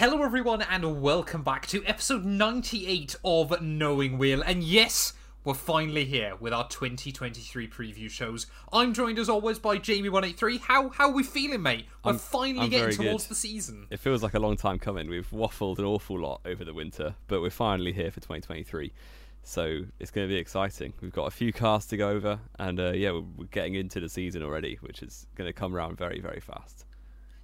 Hello, everyone, and welcome back to episode 98 of Knowing Wheel. And yes, we're finally here with our 2023 preview shows. I'm joined as always by Jamie183. How how are we feeling, mate? We're I'm- finally I'm getting towards good. the season. It feels like a long time coming. We've waffled an awful lot over the winter, but we're finally here for 2023. So it's going to be exciting. We've got a few cars to go over, and uh, yeah, we're, we're getting into the season already, which is going to come around very, very fast.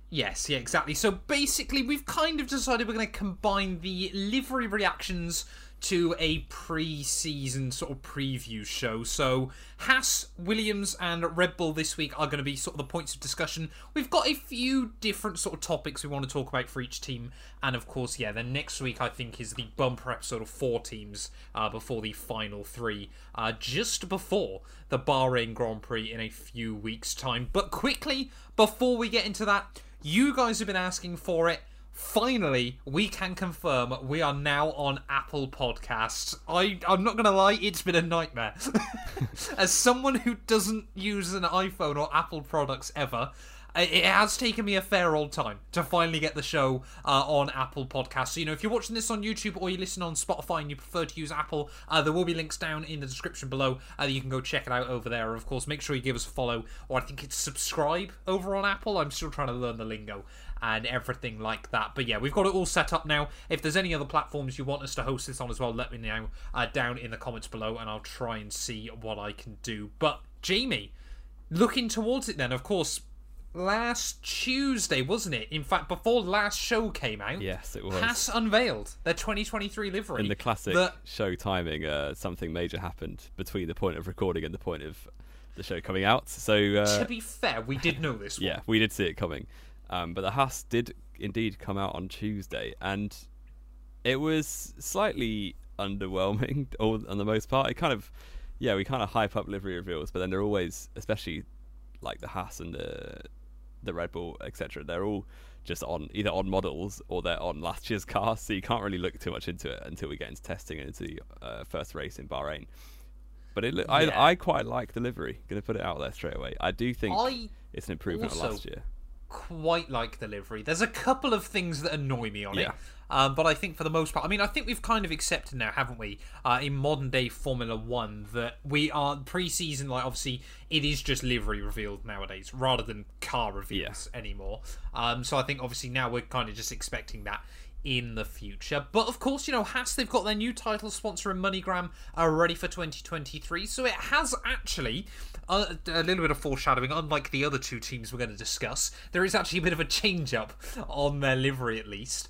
Yes, yeah, exactly. So basically, we've kind of decided we're going to combine the livery reactions to a pre-season sort of preview show. So Haas, Williams, and Red Bull this week are going to be sort of the points of discussion. We've got a few different sort of topics we want to talk about for each team, and of course, yeah, then next week I think is the bumper episode of four teams uh, before the final three, uh, just before the Bahrain Grand Prix in a few weeks' time. But quickly before we get into that. You guys have been asking for it. Finally, we can confirm we are now on Apple Podcasts. I, I'm not going to lie, it's been a nightmare. As someone who doesn't use an iPhone or Apple products ever, it has taken me a fair old time to finally get the show uh, on Apple Podcasts. So, you know, if you're watching this on YouTube or you listen on Spotify and you prefer to use Apple, uh, there will be links down in the description below. Uh, you can go check it out over there. Of course, make sure you give us a follow, or I think it's subscribe over on Apple. I'm still trying to learn the lingo and everything like that. But yeah, we've got it all set up now. If there's any other platforms you want us to host this on as well, let me know uh, down in the comments below, and I'll try and see what I can do. But Jamie, looking towards it then, of course, last Tuesday, wasn't it? In fact, before last show came out, Yes, it was. Haas unveiled their 2023 livery. In the classic that- show timing, uh, something major happened between the point of recording and the point of the show coming out. So uh, to be fair, we did know this one. yeah, we did see it coming. Um, but the Haas did indeed come out on Tuesday, and it was slightly underwhelming all, on the most part. It kind of, yeah, we kind of hype up livery reveals, but then they're always, especially like the Haas and the the Red Bull, etc. They're all just on either on models or they're on last year's cars, so you can't really look too much into it until we get into testing and into the uh, first race in Bahrain. But it, look- Yeah. I, I quite like the livery. Going to put it out there straight away. I do think I it's an improvement on also last year. Quite like the livery. There's a couple of things that annoy me on it. Um, but I think for the most part, I mean, I think we've kind of accepted now, haven't we, uh, in modern day Formula One, that we are pre-season. Like, obviously, it is just livery revealed nowadays, rather than car reveals anymore. Um, so I think obviously now we're kind of just expecting that in the future. But of course, you know, Haas they've got their new title sponsor in MoneyGram are ready for 2023. So it has actually a, a little bit of foreshadowing. Unlike the other two teams we're going to discuss, there is actually a bit of a change up on their livery at least.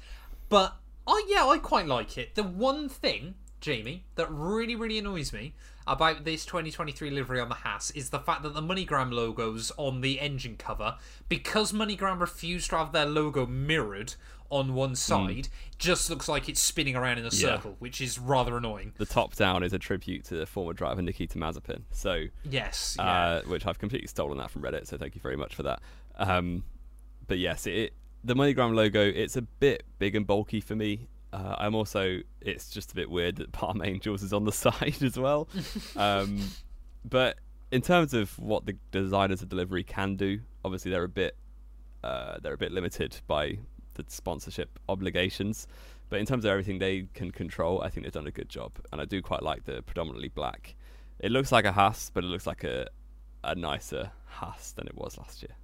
But oh yeah, I quite like it. The one thing, Jamie, that really really annoys me about this 2023 livery on the Haas is the fact that the MoneyGram logos on the engine cover, because MoneyGram refused to have their logo mirrored on one side, just looks like it's spinning around in a Hmm. Yeah. circle, which is rather annoying. The top down is a tribute to the former driver Nikita Mazepin. So, Yes, yeah. uh, which I've completely stolen that from Reddit. So thank you very much for that. Um, but yes, it, the MoneyGram logo it's a bit big and bulky for me. Uh, I'm also it's just a bit weird that Palm Angels is on the side as well. um, but in terms of what the designers of delivery can do, obviously they're a bit uh, they're a bit limited by the sponsorship obligations. But in terms of everything they can control, I think they've done a good job, and I do quite like the predominantly black. It looks like a Haas, but it looks like a a nicer Haas than it was last year.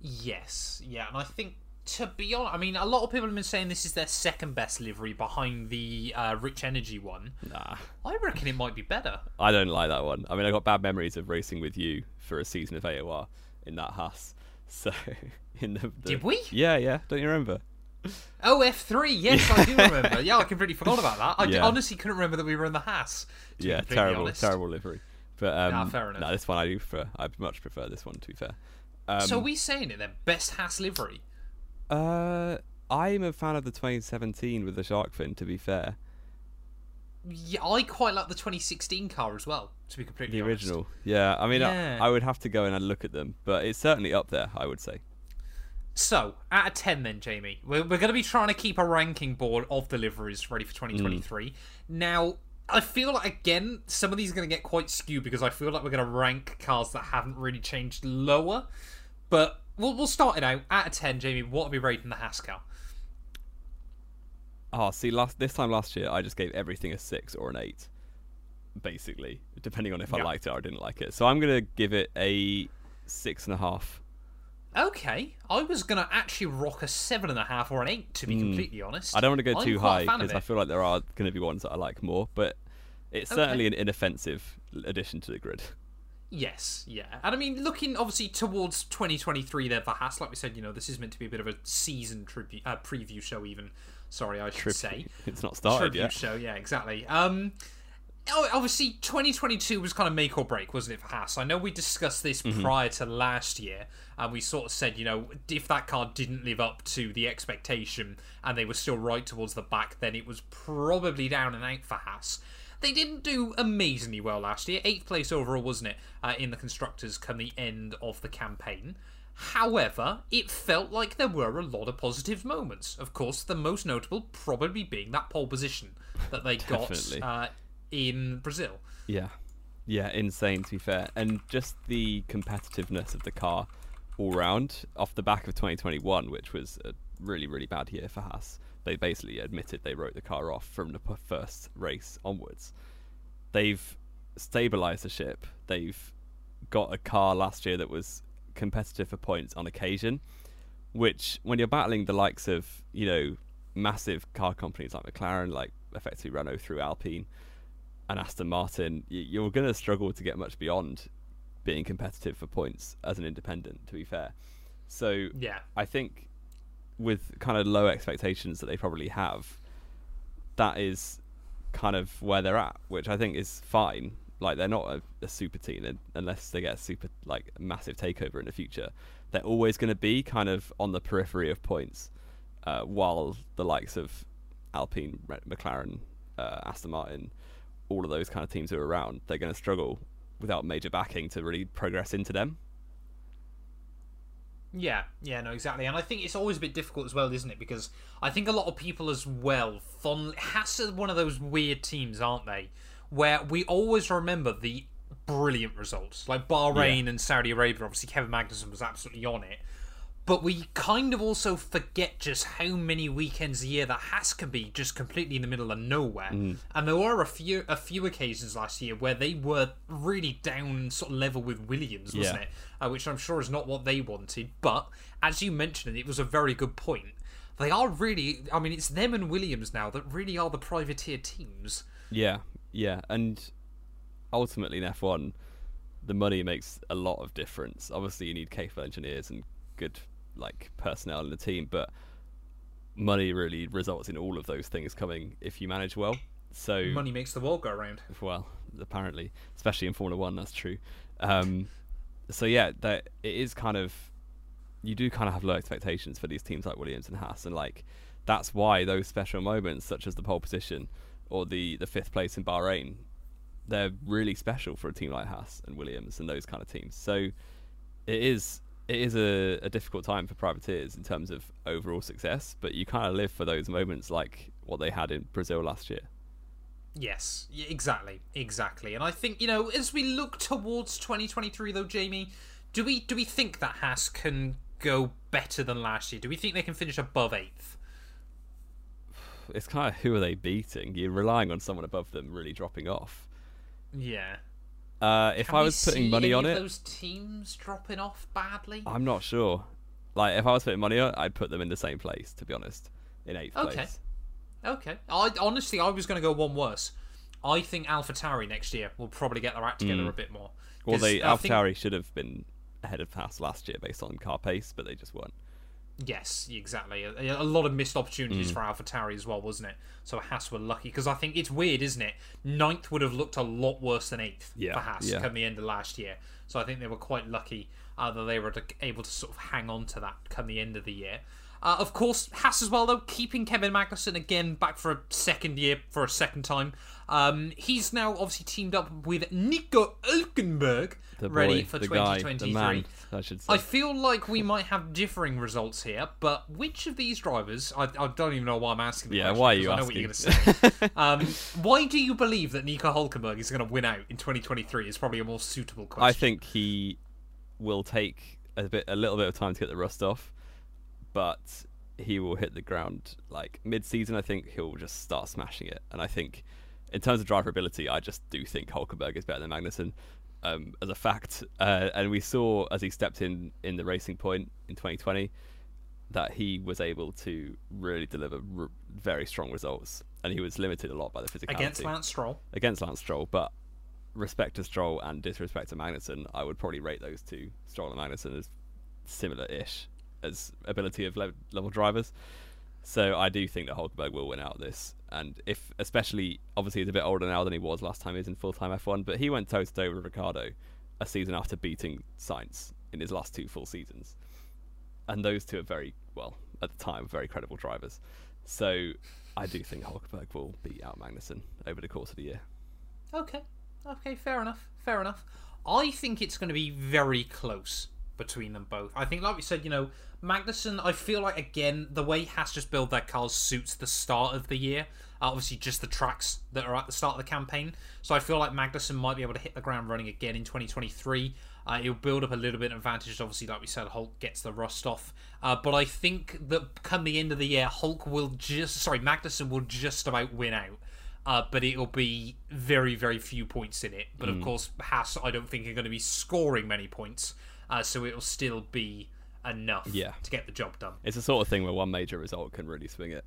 Yes, yeah, and I think to be honest, I mean, a lot of people have been saying this is their second best livery behind the uh, Rich Energy one. Nah, I reckon it might be better. I don't like that one. I mean, I got bad memories of racing with you for a season of AOR in that Haas. So in the, the Did we? Yeah, yeah. Don't you remember? Oh, F3, yes, I do remember. Yeah, I completely forgot about that. I Yeah. honestly couldn't remember that we were in the Haas. Yeah, terrible, honest. terrible livery. But um, Nah, fair enough. No, this one I do prefer. I much prefer this one. To be fair. Um, So are we saying it then? Best Haas livery? Uh, I'm a fan of the 2017 with the shark fin. To be fair, Yeah, I quite like the 2016 car as well, to be completely honest. the honest. original. Yeah, I mean, Yeah. I, I would have to go in and look at them, but it's certainly up there. I would say. So, out of 10 then, Jamie, we're, we're going to be trying to keep a ranking board of deliveries ready for mm. 2023. Now, I feel like, again, some of these are going to get quite skewed because I feel like we're going to rank cars that haven't really changed lower. But we'll, we'll start it out. Out of 10, Jamie, what are we rating the car? Oh, see, last this time last year, I just gave everything a six or an eight, basically, depending on if I liked it or I didn't like it. So I'm gonna give it a six and a half. Okay, I was gonna actually rock a seven and a half or an eight, to be completely honest. I don't want to go I'm too high because I feel like there are going to be ones that I like more, but it's Okay. certainly an inoffensive addition to the grid. Yes, yeah. And I mean, looking obviously towards 2023 there for Haas, like we said, you know, this is meant to be a bit of a season tribute, uh, preview show, even. Sorry, I should say. It's not started Tribute yet. show, yeah, exactly. Um, oh, obviously, 2022 was kind of make or break, wasn't it, for Haas? I know we discussed this Mm-hmm. prior to last year, and we sort of said, you know, if that car didn't live up to the expectation and they were still right towards the back, then it was probably down and out for Haas. They didn't do amazingly well last year. Eighth place overall, wasn't it, uh, in the constructors come the end of the campaign. However, it felt like there were a lot of positive moments. Of course, the most notable probably being that pole position that they got uh, in Brazil. Yeah, yeah, insane to be fair, and just the competitiveness of the car all round off the back of 2021, which was a really really bad year for Haas. They basically admitted they wrote the car off from the first race onwards. They've stabilized the ship. They've got a car last year that was competitive for points on occasion, which when you're battling the likes of you know massive car companies like McLaren, like effectively Renault through Alpine and Aston Martin, you're going to struggle to get much beyond being competitive for points as an independent. To be fair, so Yeah. I think with kind of low expectations that they probably have, that is kind of where they're at, which I think is fine. Like they're not a, a super team un- unless they get a super like massive takeover in the future. They're always going to be kind of on the periphery of points, uh, while the likes of Alpine, Re- McLaren, uh, Aston Martin, all of those kind of teams who are around, they're going to struggle without major backing to really progress into them. Yeah, yeah, no, exactly. And I think it's always a bit difficult as well, isn't it? Because I think a lot of people as well fondly are one of those weird teams, aren't they? Where we always remember the brilliant results. Like Bahrain and Saudi Arabia, obviously Kevin Magnussen was absolutely on it. But we kind of also forget just how many weekends a year that has to be just completely in the middle of nowhere. And there were a few a few occasions last year where they were really down sort of level with Williams, wasn't Yeah. it? Uh, which I'm sure is not what they wanted. But as you mentioned, it was a very good point. They are really, I mean, it's them and Williams now that really are the privateer teams. Yeah, yeah, and ultimately in F1, the money makes a lot of difference. Obviously, you need capable engineers and good like personnel in the team, but money really results in all of those things coming if you manage well. So Money makes the world go round. well, apparently, especially in Formula One, that's true. Um, so yeah, that it is kind of you do kind of have low expectations for these teams like Williams and Haas, and like that's why those special moments, such as the pole position or the the fifth place in Bahrain, they're really special for a team like Haas and Williams and those kind of teams. So it is it is a, a difficult time for privateers in terms of overall success, but you kind of live for those moments like what they had in Brazil last year. Yes, exactly, exactly. And I think you know, as we look towards 2023, though, Jamie, do we do we think that Haas can go better than last year? Do we think they can finish above eighth? It's kind of who are they beating? You're relying on someone above them really dropping off. Yeah. Uh, if Can I was putting money on it, those teams dropping off badly. I'm not sure. Like if I was putting money on, I'd put them in the same place. To be honest, in eighth Okay. place. Okay. Okay. I honestly, I was going to go one worse. I think AlphaTauri next year will probably get their act together a bit more. Well, 'Cause they I think- AlphaTauri should have been ahead of Haas last year based on car pace, but they just weren't. Yes, exactly. A, a lot of missed opportunities for AlphaTauri as well, wasn't it? So Haas were lucky because I think it's weird, isn't it? Ninth would have looked a lot worse than eighth Yeah, for Haas yeah. come the end of last year. So I think they were quite lucky uh, that they were to- able to sort of hang on to that come the end of the year. Uh, of course, Haas as well, though, keeping Kevin Magnussen again back for a second year, for a second time. Um, he's now obviously teamed up with Nico Hülkenberg, The ready boy, for the guy, 2023. the man, I should say. I feel like we might have differing results here, but which of these drivers? I, I don't even know why I'm asking. The Yeah, question, why are you I know what you're going to say. um, why do you believe that Nico Hulkenberg is going to win out in 2023? Is probably a more suitable question. I think he will take a bit, a little bit of time to get the rust off, but he will hit the ground like mid-season. I think he'll just start smashing it, and I think in terms of driver ability, I just do think Hulkenberg is better than Magnussen. Um, as a fact, uh, and we saw as he stepped in in the Racing Point in 2020 that he was able to really deliver r- very strong results, and he was limited a lot by the physicality Against Lance Stroll. against Lance Stroll, but respect to Stroll and disrespect to Magnussen, I would probably rate those two, Stroll and Magnussen, as similar-ish as ability of le- level drivers. So I do think that Hulkenberg will win out this, and if especially obviously he's a bit older now than he was last time he was in full-time F1, but he went toe to toe with Ricciardo a season after beating Sainz in his last two full seasons, and those two are very well at the time very credible drivers. So I do think Hulkenberg will beat out Magnussen over the course of the year. Okay. Okay, fair enough. Fair enough. I think it's going to be very close between them both. I think, like we said, you know, Magnussen, I feel like, again, the way Haas just build their cars suits the start of the year. Uh, obviously, just the tracks that are at the start of the campaign. So I feel like Magnussen might be able to hit the ground running again in 2023. Uh, it'll build up a little bit of advantage. Obviously, like we said, Hulk gets the rust off. Uh, but I think that come the end of the year, Hulk will just, sorry, Magnussen will just about win out. Uh, but it'll be very, very few points in it. But of course, Haas, I don't think are going to be scoring many points, uh, so it'll still be enough Yeah. to get the job done. It's the sort of thing where one major result can really swing it.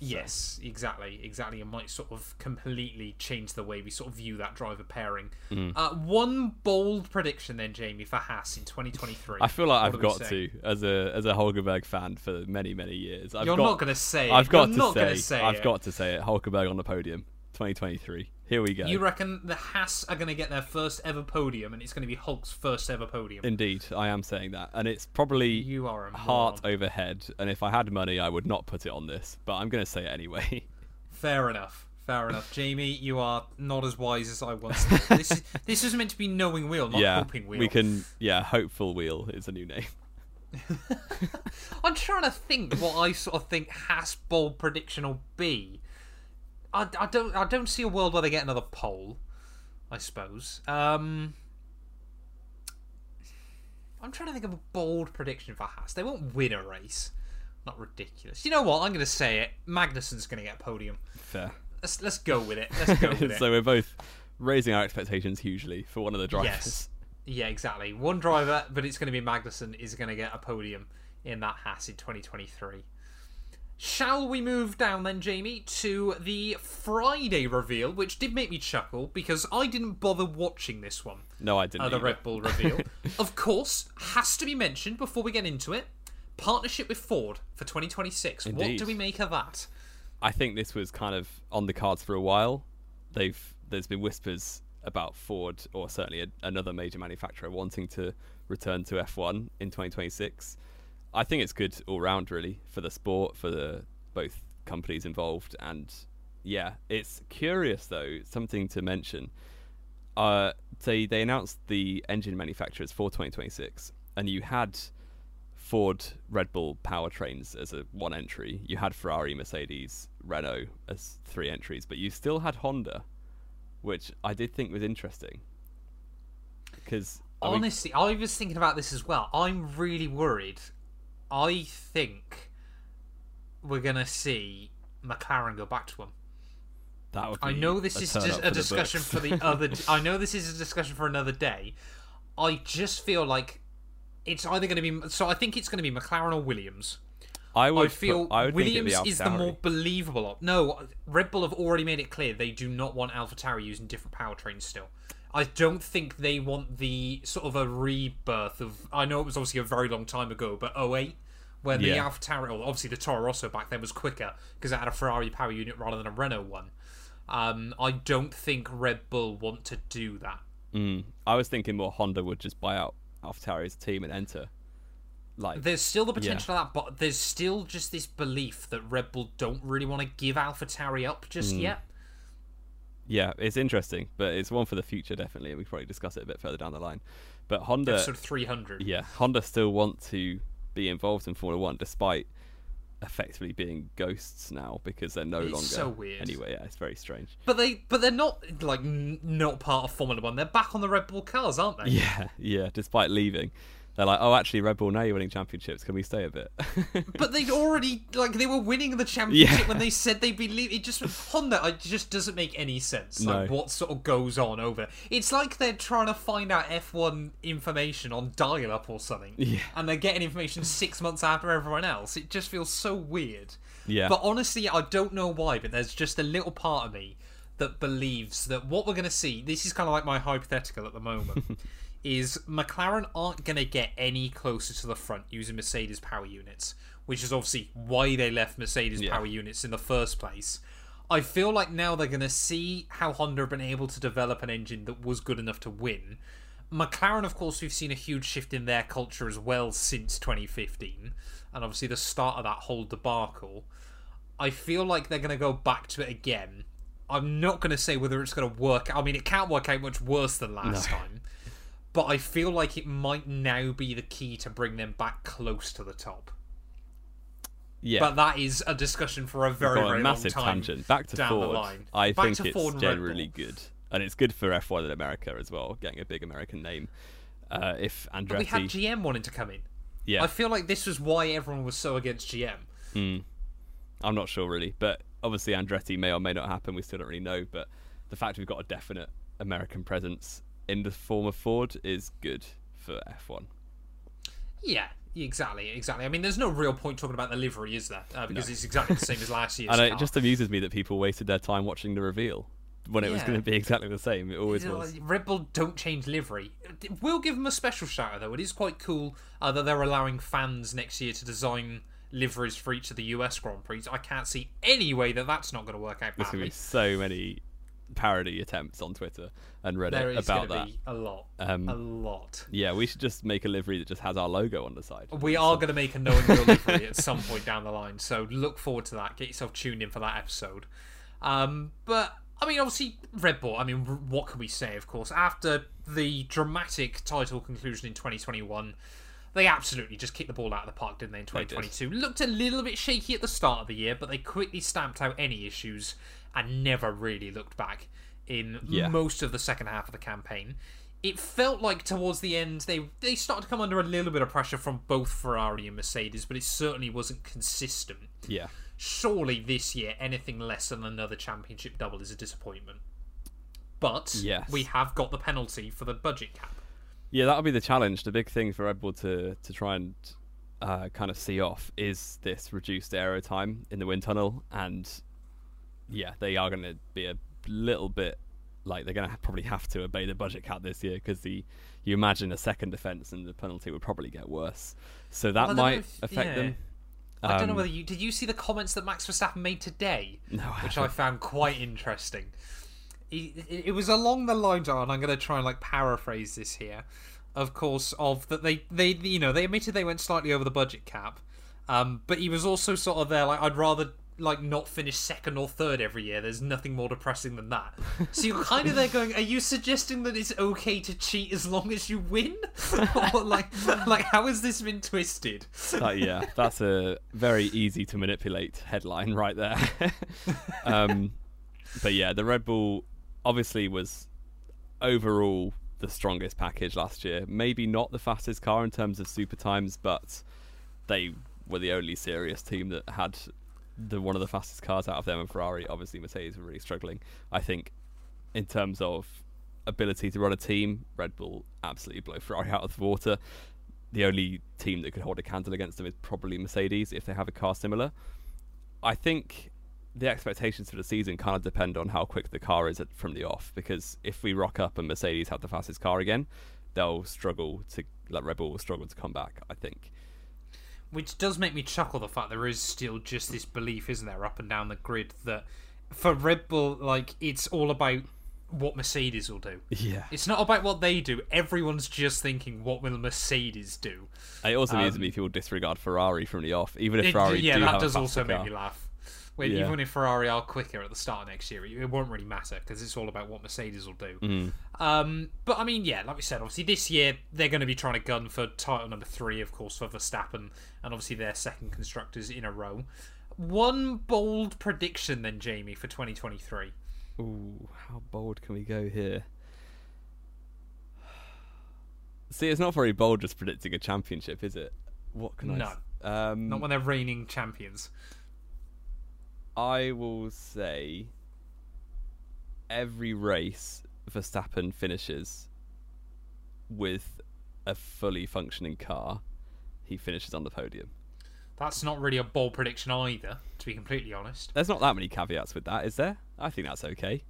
Yes, exactly, exactly. It might sort of completely change the way we sort of view that driver pairing. Mm. Uh, one bold prediction then, Jamie, for Haas in 2023. I feel like What I've got to as a as a Hulkenberg fan for many many years. I've You're got, not going to say. I've got You're to say, say I've it. got to say it. Hulkenberg on the podium, 2023. Here we go. You reckon the Haas are going to get their first ever podium, and it's going to be Hulk's first ever podium? Indeed, I am saying that, and it's probably You are heart over head. And if I had money, I would not put it on this, but I'm going to say it anyway. Fair enough. Fair enough, Jamie. You are not as wise as I was. This is this is meant to be knowing wheel, not yeah, hoping wheel. we can. Yeah, hopeful wheel is a new name. I'm trying to think what I sort of think Haas bold prediction will be. I, I don't I don't see a world where they get another pole. I suppose. Um, I'm trying to think of a bold prediction for Haas. They won't win a race. Not ridiculous. You know what? I'm going to say it. Magnussen's going to get a podium. Fair. Let's let's go with it. Let's go with it. so we're both raising our expectations hugely for one of the drivers. Yes. Yeah, exactly. One driver, but it's going to be Magnussen, is going to get a podium in that Haas in 2023. Shall we move down then, Jamie, to the Friday reveal, which did make me chuckle because I didn't bother watching this one, No, I didn't. uh, the either. Red Bull reveal. of course, has to be mentioned before we get into it partnership with Ford for 2026. What do we make of that? I think this was kind of on the cards for a while. They've there's been whispers about Ford or certainly a, another major manufacturer wanting to return to F1 in 2026. I think it's good all round really for the sport for the both companies involved and yeah, it's curious though, something to mention. Uh, they they announced the engine manufacturers for 2026 and you had Ford, Red Bull powertrains as a one entry. You had Ferrari, Mercedes, Renault as three entries, but you still had Honda, which I did think was interesting. Because Honestly, I was thinking about this as well. I'm really worried. I think we're gonna see McLaren go back to them. that would I know this is just a discussion for the other. I know this is a discussion for another day. I just feel like it's either going to be. So I think it's going to be McLaren or Williams. I would I feel put, I would Williams is the more believable. op- No, Red Bull have already made it clear they do not want AlphaTauri using different powertrains still. I don't think they want the sort of a rebirth of. I know it was obviously a very long time ago, but 08, where the Yeah. Or obviously the Toro Rosso back then was quicker because it had a Ferrari power unit rather than a Renault one. Um, I don't think Red Bull want to do that. Mm. I was thinking more Honda would just buy out as team and enter. Like There's still the potential of that, but there's still just this belief that Red Bull don't really want to give AlphaTauri up just Mm. yet. Yeah, it's interesting, but it's one for the future definitely, and we probably discuss it a bit further down the line. But Honda, Episode 300. yeah, Honda still want to be involved in Formula One despite effectively being ghosts now because they're no It's longer. so weird. Anyway, yeah, it's very strange. But they, but they're not like n- not part of Formula One. They're back on the Red Bull cars, aren't they? Yeah, yeah. Despite leaving, they're like, oh, actually, Red Bull, now you're winning championships. Can we stay a bit? but they'd already like they were winning the championship Yeah. when they said they'd be leaving. It just Honda, it just doesn't make any sense. Like No. what sort of goes on over. It's like they're trying to find out F1 information on dial-up or something, Yeah. and they're getting information six months after everyone else. It just feels so weird. Yeah. But honestly, I don't know why, but there's just a little part of me that believes that what we're going to see, this is kind of like my hypothetical at the moment, is McLaren aren't going to get any closer to the front using Mercedes power units, which is obviously why they left Mercedes Yeah. power units in the first place. I feel like now they're going to see how Honda have been able to develop an engine that was good enough to win. McLaren, of course, we've seen a huge shift in their culture as well since 2015, and obviously the start of that whole debacle. I feel like they're going to go back to it again. I'm not going to say whether it's going to work. I mean, it can't work out much worse than last No. time, but I feel like it might now be the key to bring them back close to the top. yeah. But that is a discussion for a very, Got a massive long time. tangent. Back to Ford. I Back think it's Ford generally good, and it's good for F1 in America as well, getting a big American name. Uh, if Andretti, But we had GM wanting to come in. yeah, I feel like this was why everyone was so against GM. I'm not sure really, but obviously Andretti may or may not happen. We still don't really know. But the fact we've got a definite American presence in the form of Ford is good for F1. Yeah, exactly, exactly. I mean, there's no real point talking about the livery, is there? Uh, because it's exactly the same as last year's. And it just amuses me that people wasted their time watching the reveal when it was going to be exactly the same. It always was. Red Bull don't change livery. We'll give them a special shout out though. It is quite cool uh, that they're allowing fans next year to design liveries for each of the US Grand Prix. I can't see any way that that's not going to work out There's going to be so many parody attempts on Twitter and Reddit There is about that. be a lot, Um, a lot. Yeah, we should just make a livery that just has our logo on the side. We are going to make a knowing your livery at some point down the line, so look forward to that. Get yourself tuned in for that episode. Um, but I mean, obviously, Red Bull. I mean, what can we say? Of course, after the dramatic title conclusion in 2021, they absolutely just kicked the ball out of the park, didn't they? In did. 2022, looked a little bit shaky at the start of the year, but they quickly stamped out any issues and never really looked back in Yeah. most of the second half of the campaign. It felt like towards the end they they started to come under a little bit of pressure from both Ferrari and Mercedes, but it certainly wasn't consistent. Yeah. Surely this year anything less than another championship double is a disappointment. But Yes. we have got the penalty for the budget cap. Yeah, that'll be the challenge. The big thing for Red Bull to to try and uh, kind of see off is this reduced aero time in the wind tunnel, and yeah, they are going to be a little bit like they're going to probably have to obey the budget cap this year because the you imagine a second defense and the penalty would probably get worse. So that Well, I might if- affect yeah. them. I don't know Um, whether you did you see the comments that Max Verstappen made today, No, I which I haven't. found quite interesting. It it was along the lines, of, and I'm going to try and like paraphrase this here. Of course, of that they they you know they admitted they went slightly over the budget cap, um, but he was also sort of there like I'd rather like not finish second or third every year. There's nothing more depressing than that. So you're kind of there going, are you suggesting that it's okay to cheat as long as you win, or like like how has this been twisted? Uh, yeah, that's a very easy to manipulate headline right there. um, but yeah, the Red Bull obviously was overall the strongest package last year. Maybe not the fastest car in terms of super times, but they were the only serious team that had the one of the fastest cars out of them and Ferrari. Obviously, Mercedes were really struggling. I think in terms of ability to run a team, Red Bull absolutely blow Ferrari out of the water. The only team that could hold a candle against them is probably Mercedes if they have a car similar. I think the expectations for the season kind of depend on how quick the car is at, from the off. Because if we rock up and Mercedes have the fastest car again, they'll struggle to like Red Bull will struggle to come back. I think. Which does make me chuckle the fact there is still just this belief, isn't there, up and down the grid that for Red Bull, like it's all about what Mercedes will do. Yeah. It's not about what they do. Everyone's just thinking, what will Mercedes do? It also Um, me people disregard Ferrari from the off, even if Ferrari. It- yeah, that does also make car. me laugh. Yeah. Even if Ferrari are quicker at the start of next year, it it won't really matter because it's all about what Mercedes will do. Mm. Um, but I mean, yeah, like we said, obviously this year they're going to be trying to gun for title number three, of course, for Verstappen, and obviously their second constructors in a row. One bold prediction, then, Jamie, for 2023. Ooh, how bold can we go here? See, it's not very bold just predicting a championship, is it? What can I? No. s- Um, Not when they're reigning champions. I will say every race Verstappen finishes with a fully functioning car, he finishes on the podium. That's not really a bold prediction either, to be completely honest. There's not that many caveats with that, is there? I think that's okay.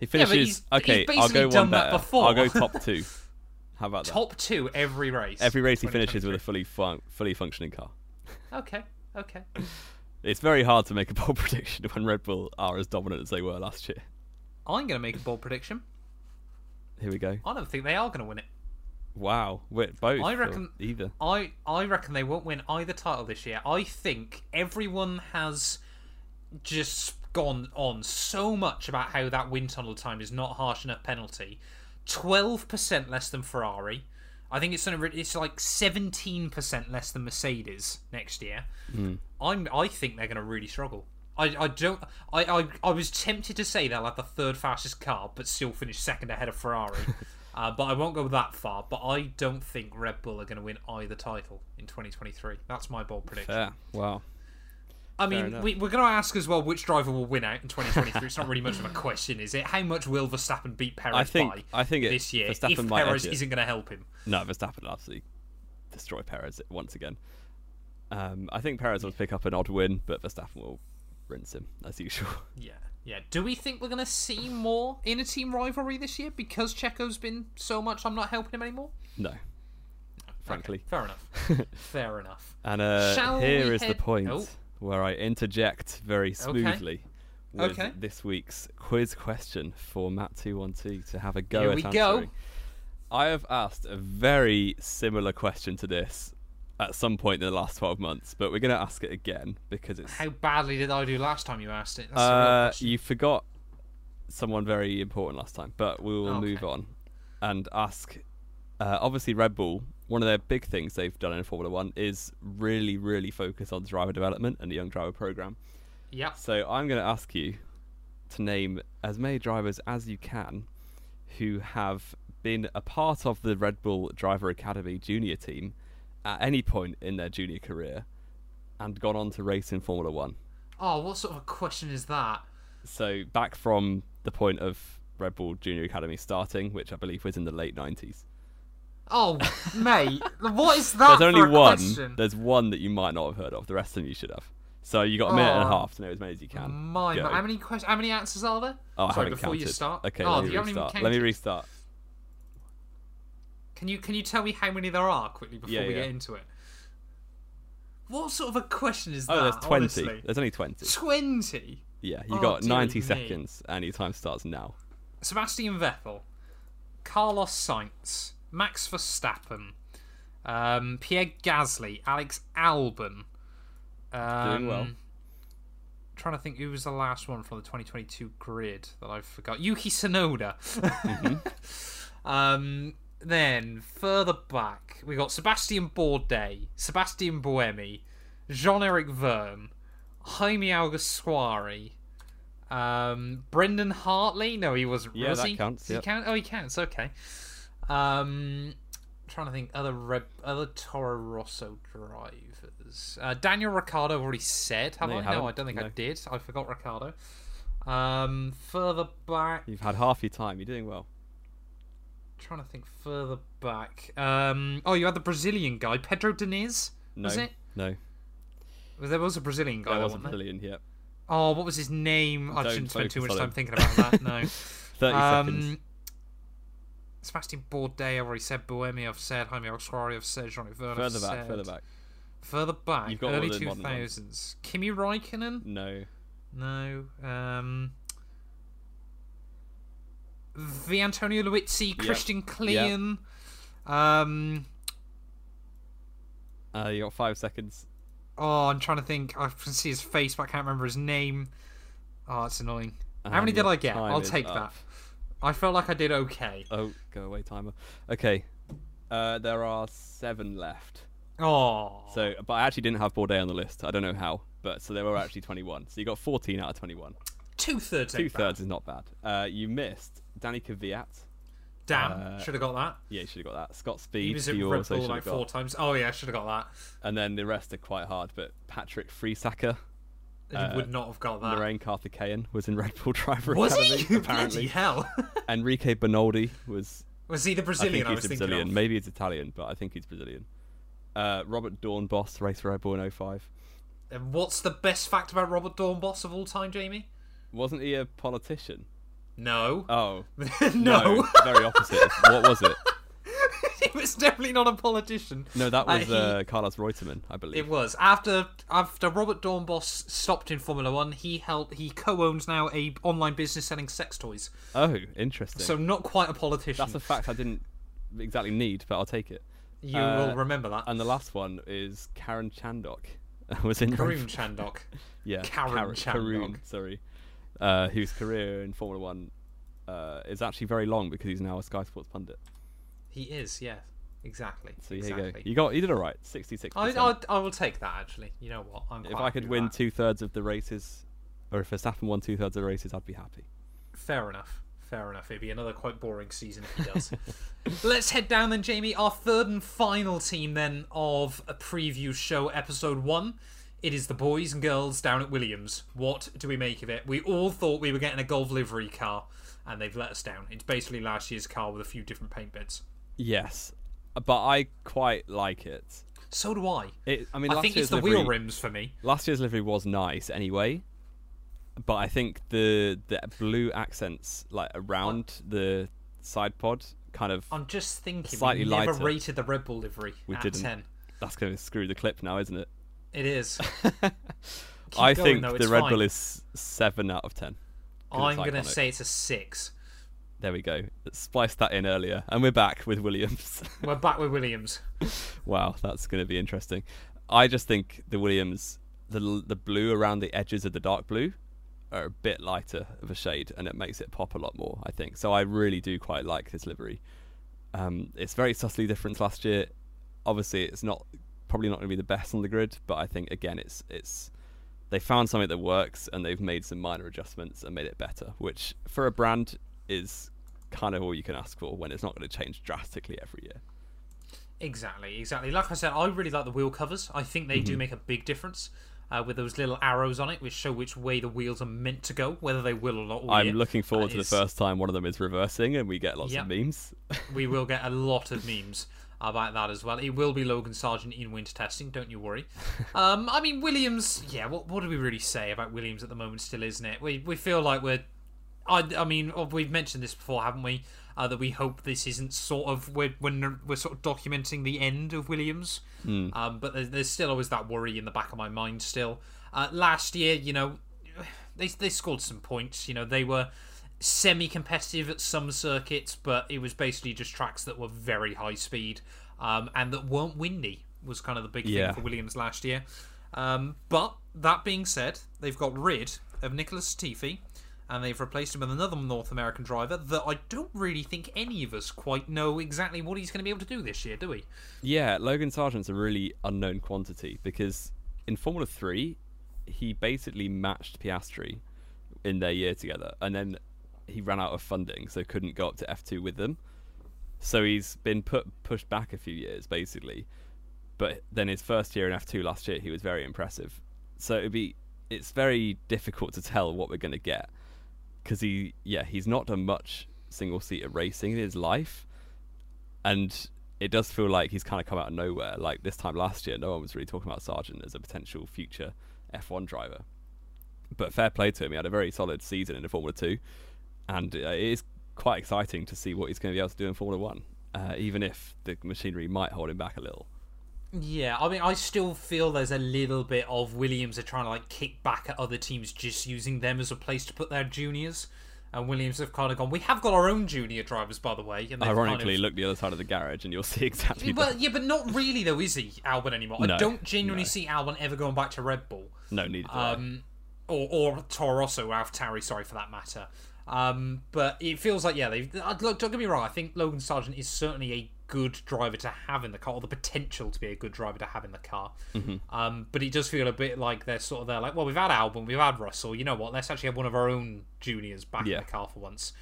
He Yeah, finishes. he's- okay, he's I'll go one that better. before. I'll go top two. How about that? Top two every race. Every race he finishes with a fully fun- fully functioning car. Okay, okay. It's very hard to make a bold prediction when Red Bull are as dominant as they were last year. I'm going to make a bold prediction. Here we go. I don't think they are going to win it. Wow, Wait, both. I reckon- either. I I reckon they won't win either title this year. I think everyone has just gone on so much about how that wind tunnel time is not harsh enough penalty. Twelve percent less than Ferrari. I think it's it's like seventeen percent less than Mercedes next year. Hmm. I'm I think they're gonna really struggle. I, I don't I, I I was tempted to say they'll have the third fastest car but still finish second ahead of Ferrari. uh, but I won't go that far. But I don't think Red Bull are going to win either title in 2023. That's my bold prediction. Fair. Wow. I mean, we, we're going to ask as well which driver will win out in 2023. it's not really much of a question, is it? How much will Verstappen beat Perez I think. by I think it, this year Verstappen if Perez isn't going to help him? No, Verstappen will absolutely destroy Perez once again. Um, I think Perez will pick up an odd win, but Verstappen will rinse him as usual. Yeah, yeah. Do we think we're going to see more in a team rivalry this year because Checo's been so much? I'm not helping him anymore. no, frankly. Okay, fair enough. fair enough. And uh, here is the point Oh. where I interject very smoothly with Okay. this week's quiz question for Matt212 to have a go Here at we go. I have asked a very similar question to this at some point in the last 12 months, but we're going to ask it again because it's. How badly did I do last time you asked it? Uh, you forgot someone very important last time, but we will Okay. move on and ask. Uh, obviously, Red Bull, one of their big things they've done in Formula One is really, really focus on driver development and the young driver program. Yep. So I'm going to ask you to name as many drivers as you can who have been a part of the Red Bull Driver Academy junior team at any point in their junior career and gone on to race in Formula One. Oh, what sort of a question is that? So back from the point of Red Bull Junior Academy starting, which I believe was in the late 90s. Oh, mate, what is that? There's only one. question? There's one that you might not have heard of. The rest of them you should have. So you got a minute and a Oh. half to know as many as you can. My, how many questions? How many answers are there? Oh, I Sorry, haven't before counted. you start. Okay, oh, let me restart. Let me restart. Can you can you tell me how many there are quickly before Yeah, we yeah. get into it? What sort of a question is Oh, that? Oh, there's 20. honestly? There's only 20. Twenty. Yeah, you Oh, got 90 me. seconds, and your time starts now. Sebastian Vettel, Carlos Sainz, Max Verstappen, um, Pierre Gasly, Alex Albon. Um, Doing well. Trying to think who was the last one from the 2022 grid that I forgot. Yuki Tsunoda. Mm-hmm. um, then further back, we got Sebastian Bourdais, Sebastian Buemi, Jean-Eric Vergne, Jaime Alguersuari, um, Brendan Hartley. No, he wasn't. Yeah, was that he? counts, Does he yep. count? Oh, he counts. Okay. Um, trying to think other Red, other Toro Rosso drivers. Uh, Daniel Ricciardo already said. Have No, I? No. I don't think I did. I forgot Ricciardo. Um, further back, You've had half your time. You're doing well. Trying to think further back. Um, oh, you had the Brazilian guy, Pedro Diniz. No. Was it? No. Well, There was a Brazilian guy. There was a wasn't there? Brazilian, yep. Oh, what was his name? I Don't shouldn't spend too much time thinking about that. No. 30 seconds. um, Sebastian Bourdais, I've already said. Buemi, I've said. Jaime Alguersuari, I've said. Jean-Luc Further back, said. further back. Further back. You've got early the modern ones. 2000s. Kimi Raikkonen? No. No. Um, V. Antonio Liuzzi, Christian Klein. Um, Uh, you got five seconds. oh, I'm trying to think. I can see his face, but I can't remember his name. Oh, it's annoying. How many did I get? I'll take up. that. I felt like I did okay. Oh, go away, timer. Okay. Uh, there are seven left. Oh. So, but I actually didn't have Bourdais on the list. I don't know how, but so there were actually 21. So you got 14 out of 21. two thirds. Two thirds is not bad. Uh, you missed Daniil Kvyat. Damn, Uh, should have got that. Yeah, you should have got that. Scott Speed. He was at Red Bull like have four times. Oh yeah, should have got that. And then the rest are quite hard, but Patrick Friesacher, He Uh, would not have got that. Lorraine Karthikeyan was in Red Bull Driver Was Academy, he? Bloody apparently. hell. Enrique Bernoldi was was he the Brazilian? I think I, he's was a thinking Brazilian. of? Maybe he's Italian, but I think he's Brazilian. Uh, Robert Doornbos, Red Bull in 05. And what's the best fact about Robert Doornbos of all time, Jamie? Wasn't he a politician? No. Oh, no. very opposite. what was it? he was definitely not a politician. No, that Uh, was he- uh, Carlos Reutemann, I believe. It was after after Robert Doornbos stopped in Formula One. He helped. He co-owns now a online business selling sex toys. oh, interesting. So not quite a politician. That's a fact I didn't exactly need, but I'll take it. you uh, will remember that. And the last one is Karen Chandhok. was in Karun Chandhok. yeah, Karen Kar- Chandhok. Karun, sorry, uh, whose career in Formula One uh, is actually very long because he's now a Sky Sports pundit. He is. Yeah. Exactly. So here exactly. you go. You got you did all right. Sixty six. I, I, I will take that actually. You know what? I'm If I could win two thirds of the races, or if Verstappen won two thirds of the races, I'd be happy. Fair enough. Fair enough. It'd be another quite boring season if he does. Let's head down then, Jamie. Our third and final team then of a preview show, episode one. It is the boys and girls down at Williams. What do we make of it? We all thought we were getting a Gulf livery car, and they've let us down. It's basically last year's car with a few different paint bits. Yes, but I quite like it. So do I. It, I mean, I think it's the livery, wheel rims for me. Last year's livery was nice anyway, but I think the the blue accents like around the side pod kind of I'm just thinking Slightly we never lighter. rated the Red Bull livery We didn't. 10. that's going to screw the clip now, isn't it? It is. I going, think though, the Red fine. Bull is seven out of ten. I'm going to say it's a 6. There we go. Splice that in earlier, and we're back with Williams. We're back with Williams. wow, that's going to be interesting. I just think the Williams, the the blue around the edges of the dark blue, are a bit lighter of a shade, and it makes it pop a lot more. I think so. I really do quite like this livery. Um, it's very subtly different last year. Obviously, it's not probably not going to be the best on the grid, but I think again, it's it's they found something that works, and they've made some minor adjustments and made it better, which for a brand is kind of all you can ask for when it's not going to change drastically every year. Exactly, exactly. Like I said, I really like the wheel covers. I think they do Mm-hmm. make a big difference uh, with those little arrows on it, which show which way the wheels are meant to go, whether they will or not. I'm looking forward to the first time one of them is reversing and we get lots Yep. of memes. We will get a lot of memes about that as well. It will be Logan Sargent in winter testing, don't you worry. um, I mean, Williams, yeah, what, what do we really say about Williams at the moment, still, isn't it? We, we feel like we're. I, I mean, oh, we've mentioned this before, haven't we? Uh, that we hope this isn't sort of we're, when we're sort of documenting the end of Williams. Um, but there's, there's still always that worry in the back of my mind. Still, uh, last year, you know, they they scored some points. You know, they were semi-competitive at some circuits, but it was basically just tracks that were very high speed um, and that weren't windy. Was kind of the big Yeah. thing for Williams last year. Um, but that being said, they've got rid of Nicholas Latifi, and they've replaced him with another North American driver that I don't really think any of us quite know exactly what he's going to be able to do this year, do we? Yeah, Logan Sargent's a really unknown quantity because in Formula 3, he basically matched Piastri in their year together and then he ran out of funding so couldn't go up to F2 with them. So he's been put pushed back a few years basically. But then his first year in F2 last year he was very impressive. So it'd be it's very difficult to tell what we're going to get because he yeah, he's not done much single seater racing in his life and it does feel like he's kind of come out of nowhere. Like this time last year, no one was really talking about Sargent as a potential future F1 driver. But fair play to him; he had a very solid season in the Formula Two, and uh, it is quite exciting to see what he's going to be able to do in Formula One. Uh, even if the machinery might hold him back a little. Yeah, I mean, I still feel there's a little bit of Williams are trying to like kick back at other teams, just using them as a place to put their juniors. And Williams have kind of gone. We have got our own junior drivers, by the way. And Ironically, kind of, look the other side of the garage, and you'll see exactly. Well, that. yeah, but not really though, is he Albon anymore? I don't genuinely no. see Albon ever going back to Red Bull. No, neither. um, or or Toro Rosso, AlphaTauri, sorry for that matter. Um, but it feels like yeah, they uh, look. Don't get me wrong. I think Logan Sargent is certainly a good driver to have in the car, or the potential to be a good driver to have in the car. Mm-hmm. Um, but it does feel a bit like they're sort of there, like, well, we've had Albon, we've had Russell. You know what? Let's actually have one of our own juniors back Yeah. in the car for once.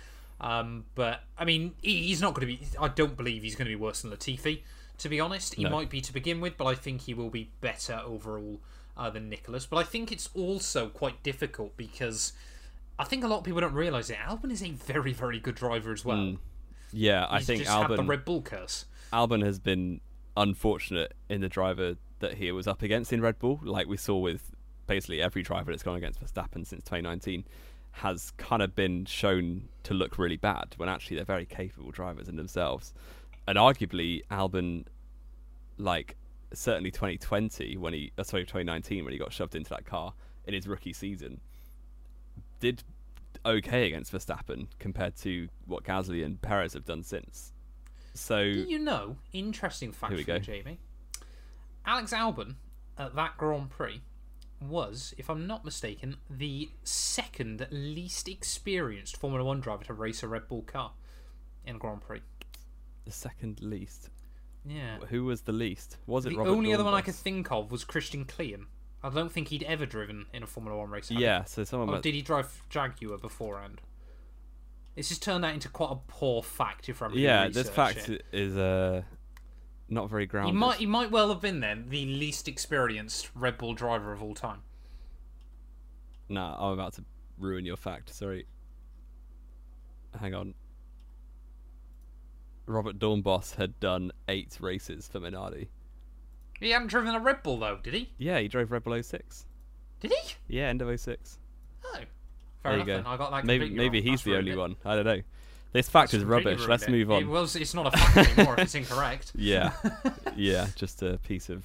Um, but I mean, he, he's not going to be. I don't believe he's going to be worse than Latifi. To be honest, he No. might be to begin with, but I think he will be better overall uh, than Nicholas. But I think it's also quite difficult because I think a lot of people don't realise it. Albon is a very, very good driver as well. Yeah, I think just had the Red Bull curse. Albon has been unfortunate in the driver that he was up against in Red Bull, like we saw with basically every driver that's gone against Verstappen since 2019, has kind of been shown to look really bad when actually they're very capable drivers in themselves. And arguably, Albon, like certainly 2020 when he, uh, sorry, 2019 when he got shoved into that car in his rookie season, did okay against Verstappen compared to what Gasly and Perez have done since. So Do you know? Interesting fact Here we for you. Jamie. Alex Albon at that Grand Prix was, if I'm not mistaken, the second least experienced Formula One driver to race a Red Bull car in a Grand Prix. the second least. Yeah. Who was the least? Was it Robert? The Robert only other one I could think of was Christian Klein. I don't think he'd ever driven in a Formula One race. Yeah, so someone. Or must- did he drive Jaguar beforehand? This has turned out into quite a poor fact if I'm yeah, this fact is uh, not very He grounded. might he might well have been then the least experienced Red Bull driver of all time. Nah, I'm about to ruin your fact. Sorry. Hang on. Robert Doornbos had done eight races for Minardi. He hadn't driven a Red Bull though, did he? Yeah, he drove Red Bull 06. Did he? Yeah, end of 06. Oh, fair There enough. I got that Maybe maybe wrong. he's That's the only it. one. I don't know. This fact That's is rubbish. Let's it. move It on. was. It's not a fact anymore if it's incorrect. Yeah, yeah, just a piece of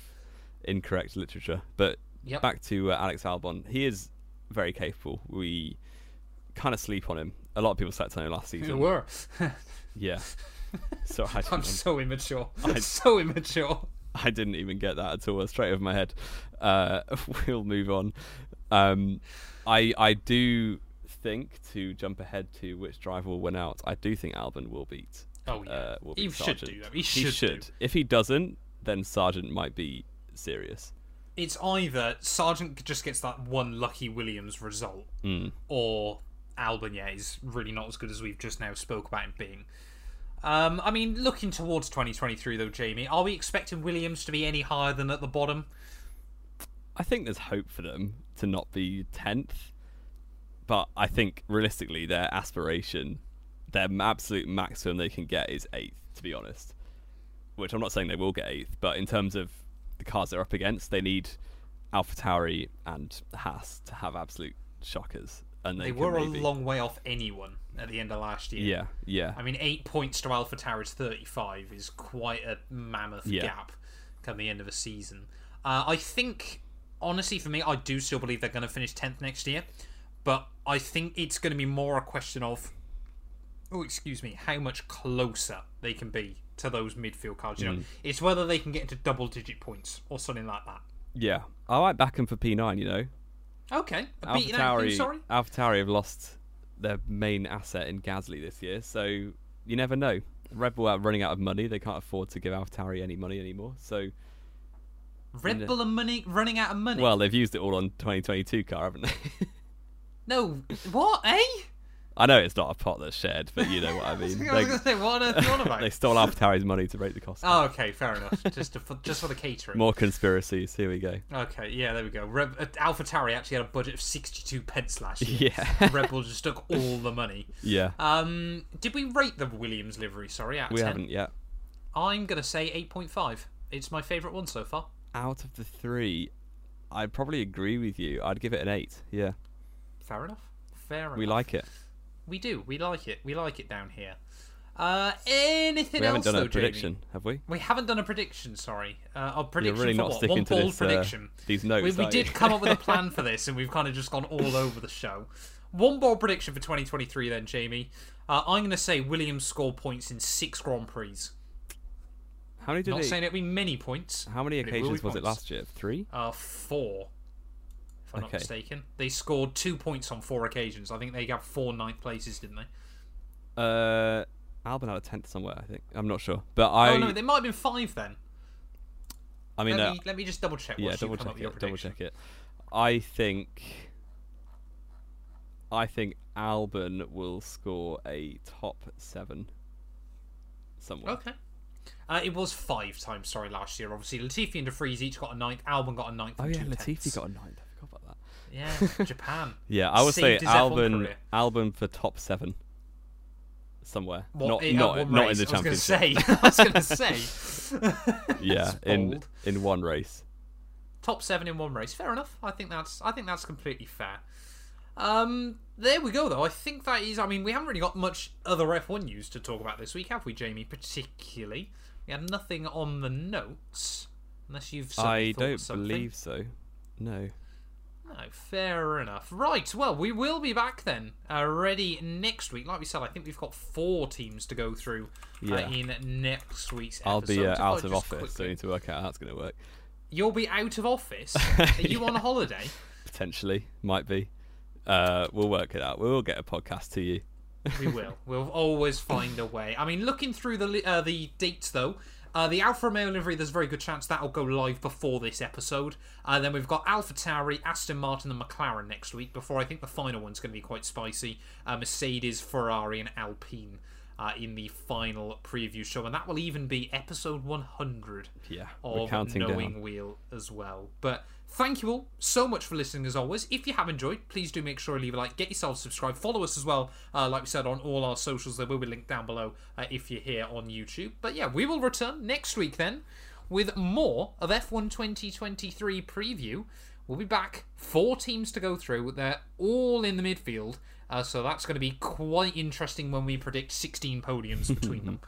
incorrect literature. But Yep. back to uh, Alex Albon, he is very capable. We kind of sleep on him. A lot of people slept on him last season. were. Yeah. So I I'm so immature. I- so immature. I didn't even get that at all. Straight over my head. Uh, we'll move on. Um, I I do think to jump ahead to which driver will win out. I do think Albon will beat. Oh yeah. Uh, will he should do that. He He should. should. do. If he doesn't, then Sargent might be serious. It's either Sargent just gets that one lucky Williams result, Mm. or Albon, yeah, is really not as good as we've just now spoke about him being. Um, I mean, looking towards 2023 though, Jamie, are we expecting Williams to be any higher than at the bottom? I think there's hope for them to not be tenth, but I think realistically their aspiration, their absolute maximum they can get is eighth. To be honest, which I'm not saying they will get eighth, but in terms of the cars they're up against, they need AlphaTauri and Haas to have absolute shockers, and they, They were maybe- a long way off anyone at the end of last year. Yeah, yeah, I mean, eight points to AlphaTauri's 35 is quite a mammoth Yeah. gap come the end of a season. Uh, I think, honestly, for me, I do still believe they're going to finish 10th next year, but I think it's going to be more a question of, oh, excuse me, how much closer they can be to those midfield cards. You Mm. know, it's whether they can get into double digit points or something like that. yeah. I back them for P9. You know, Okay, who, AlphaTauri, sorry? AlphaTauri have lost their main asset in Gasly this year, so you never know. Red Bull are running out of money; they can't afford to give AlphaTauri any money anymore. So, Red the- Bull are money running out of money. well, they've used it all on 2022 car, haven't they? no, what? Eh? I know it's not a pot that's shared, but you know what I mean. I was They, going to say, what on earth you on about? they stole AlphaTauri's money to break the cost. Oh, okay, fair enough. Just to, for, just for the catering. More conspiracies. Here we go. Okay, yeah, there we go. Re- uh, AlphaTauri actually had a budget of sixty-two pence last year. Yeah, Red Bull just took all the money. yeah. Um, did we rate the Williams livery? Sorry, out of We 10? haven't yet. I'm gonna say eight point five. It's my favourite one so far. Out of the three, I'd probably agree with you. I'd give it an eight. Yeah, Fair enough. Fair enough. we like it. We do. We like it. We like it down here. Uh, anything We else haven't done though, a prediction, have we? We haven't done a prediction. Sorry. Uh, a You're prediction really for not what? sticking One to bold this, uh, prediction. these notes. we, we did come up with a plan for this, and we've kind of just gone all over the show. One ball prediction for 2023, then, Jamie. Uh, I'm going to say Williams score points in six Grand Prix. How many did Not he? saying it'll be many points. How many but it occasions was it last year? Three. Uh, four, if I'm Okay. not mistaken. They scored two points on four occasions. I think they got four ninth places, didn't they? Uh, Albon had a tenth somewhere. I think. I'm not sure, but I. oh no, they might have been five then. I mean, let, uh, me, let me just double check. yeah, double check up with your it. Double check it. I think. I think Albon will score a top seven somewhere. Okay. Uh, it was five times, sorry, last year. Obviously, Latifi and De Vries each got a ninth. Albon got a ninth. Oh yeah, Latifi tenths. got a ninth. I forgot about that. Yeah, Japan. Yeah, I would say Saved F1 Albon. Albon for top seven somewhere. What, not in, not not in the I was championship. Gonna say, I was going to say. yeah, in in one race. top seven in one race. Fair enough. I think that's I think that's completely fair. Um, there we go though. I think that is. I mean, we haven't really got much other F1 news to talk about this week, have we, Jamie? Particularly, we had nothing on the notes, unless you've. I don't something. believe so. No. No, fair enough. Right, well, we will be back then, uh, ready next week. Like we said, I think we've got four teams to go through uh, Yeah. in next week's I'll episode. be uh, out of office, so quickly- I need to work out how it's going to work. You'll be out of office? Are you on holiday? Potentially, might be. Uh, we'll work it out. We will get a podcast to you. We will. We'll always find a way. I mean, looking through the uh, the dates though, uh, the Alfa Romeo livery, there's a very good chance that'll go live before this episode. Uh, then we've got AlphaTauri, Aston Martin, and McLaren next week. Before I think the final one's going to be quite spicy. Uh, Mercedes, Ferrari, and Alpine. Uh, in the final preview show, and that will even be episode 100 Yeah, of Knowing down. Wheel as well. But thank you all so much for listening as always. If you have enjoyed, please do make sure to leave a like, get yourself subscribed, follow us as well. Uh, like we said on all our socials, there will be linked down below uh, if you're here on YouTube. But yeah, we will return next week then with more of F1 2023 preview. We'll be back. Four teams to go through. They're all in the midfield. Uh, so that's going to be quite interesting when we predict 16 podiums between them.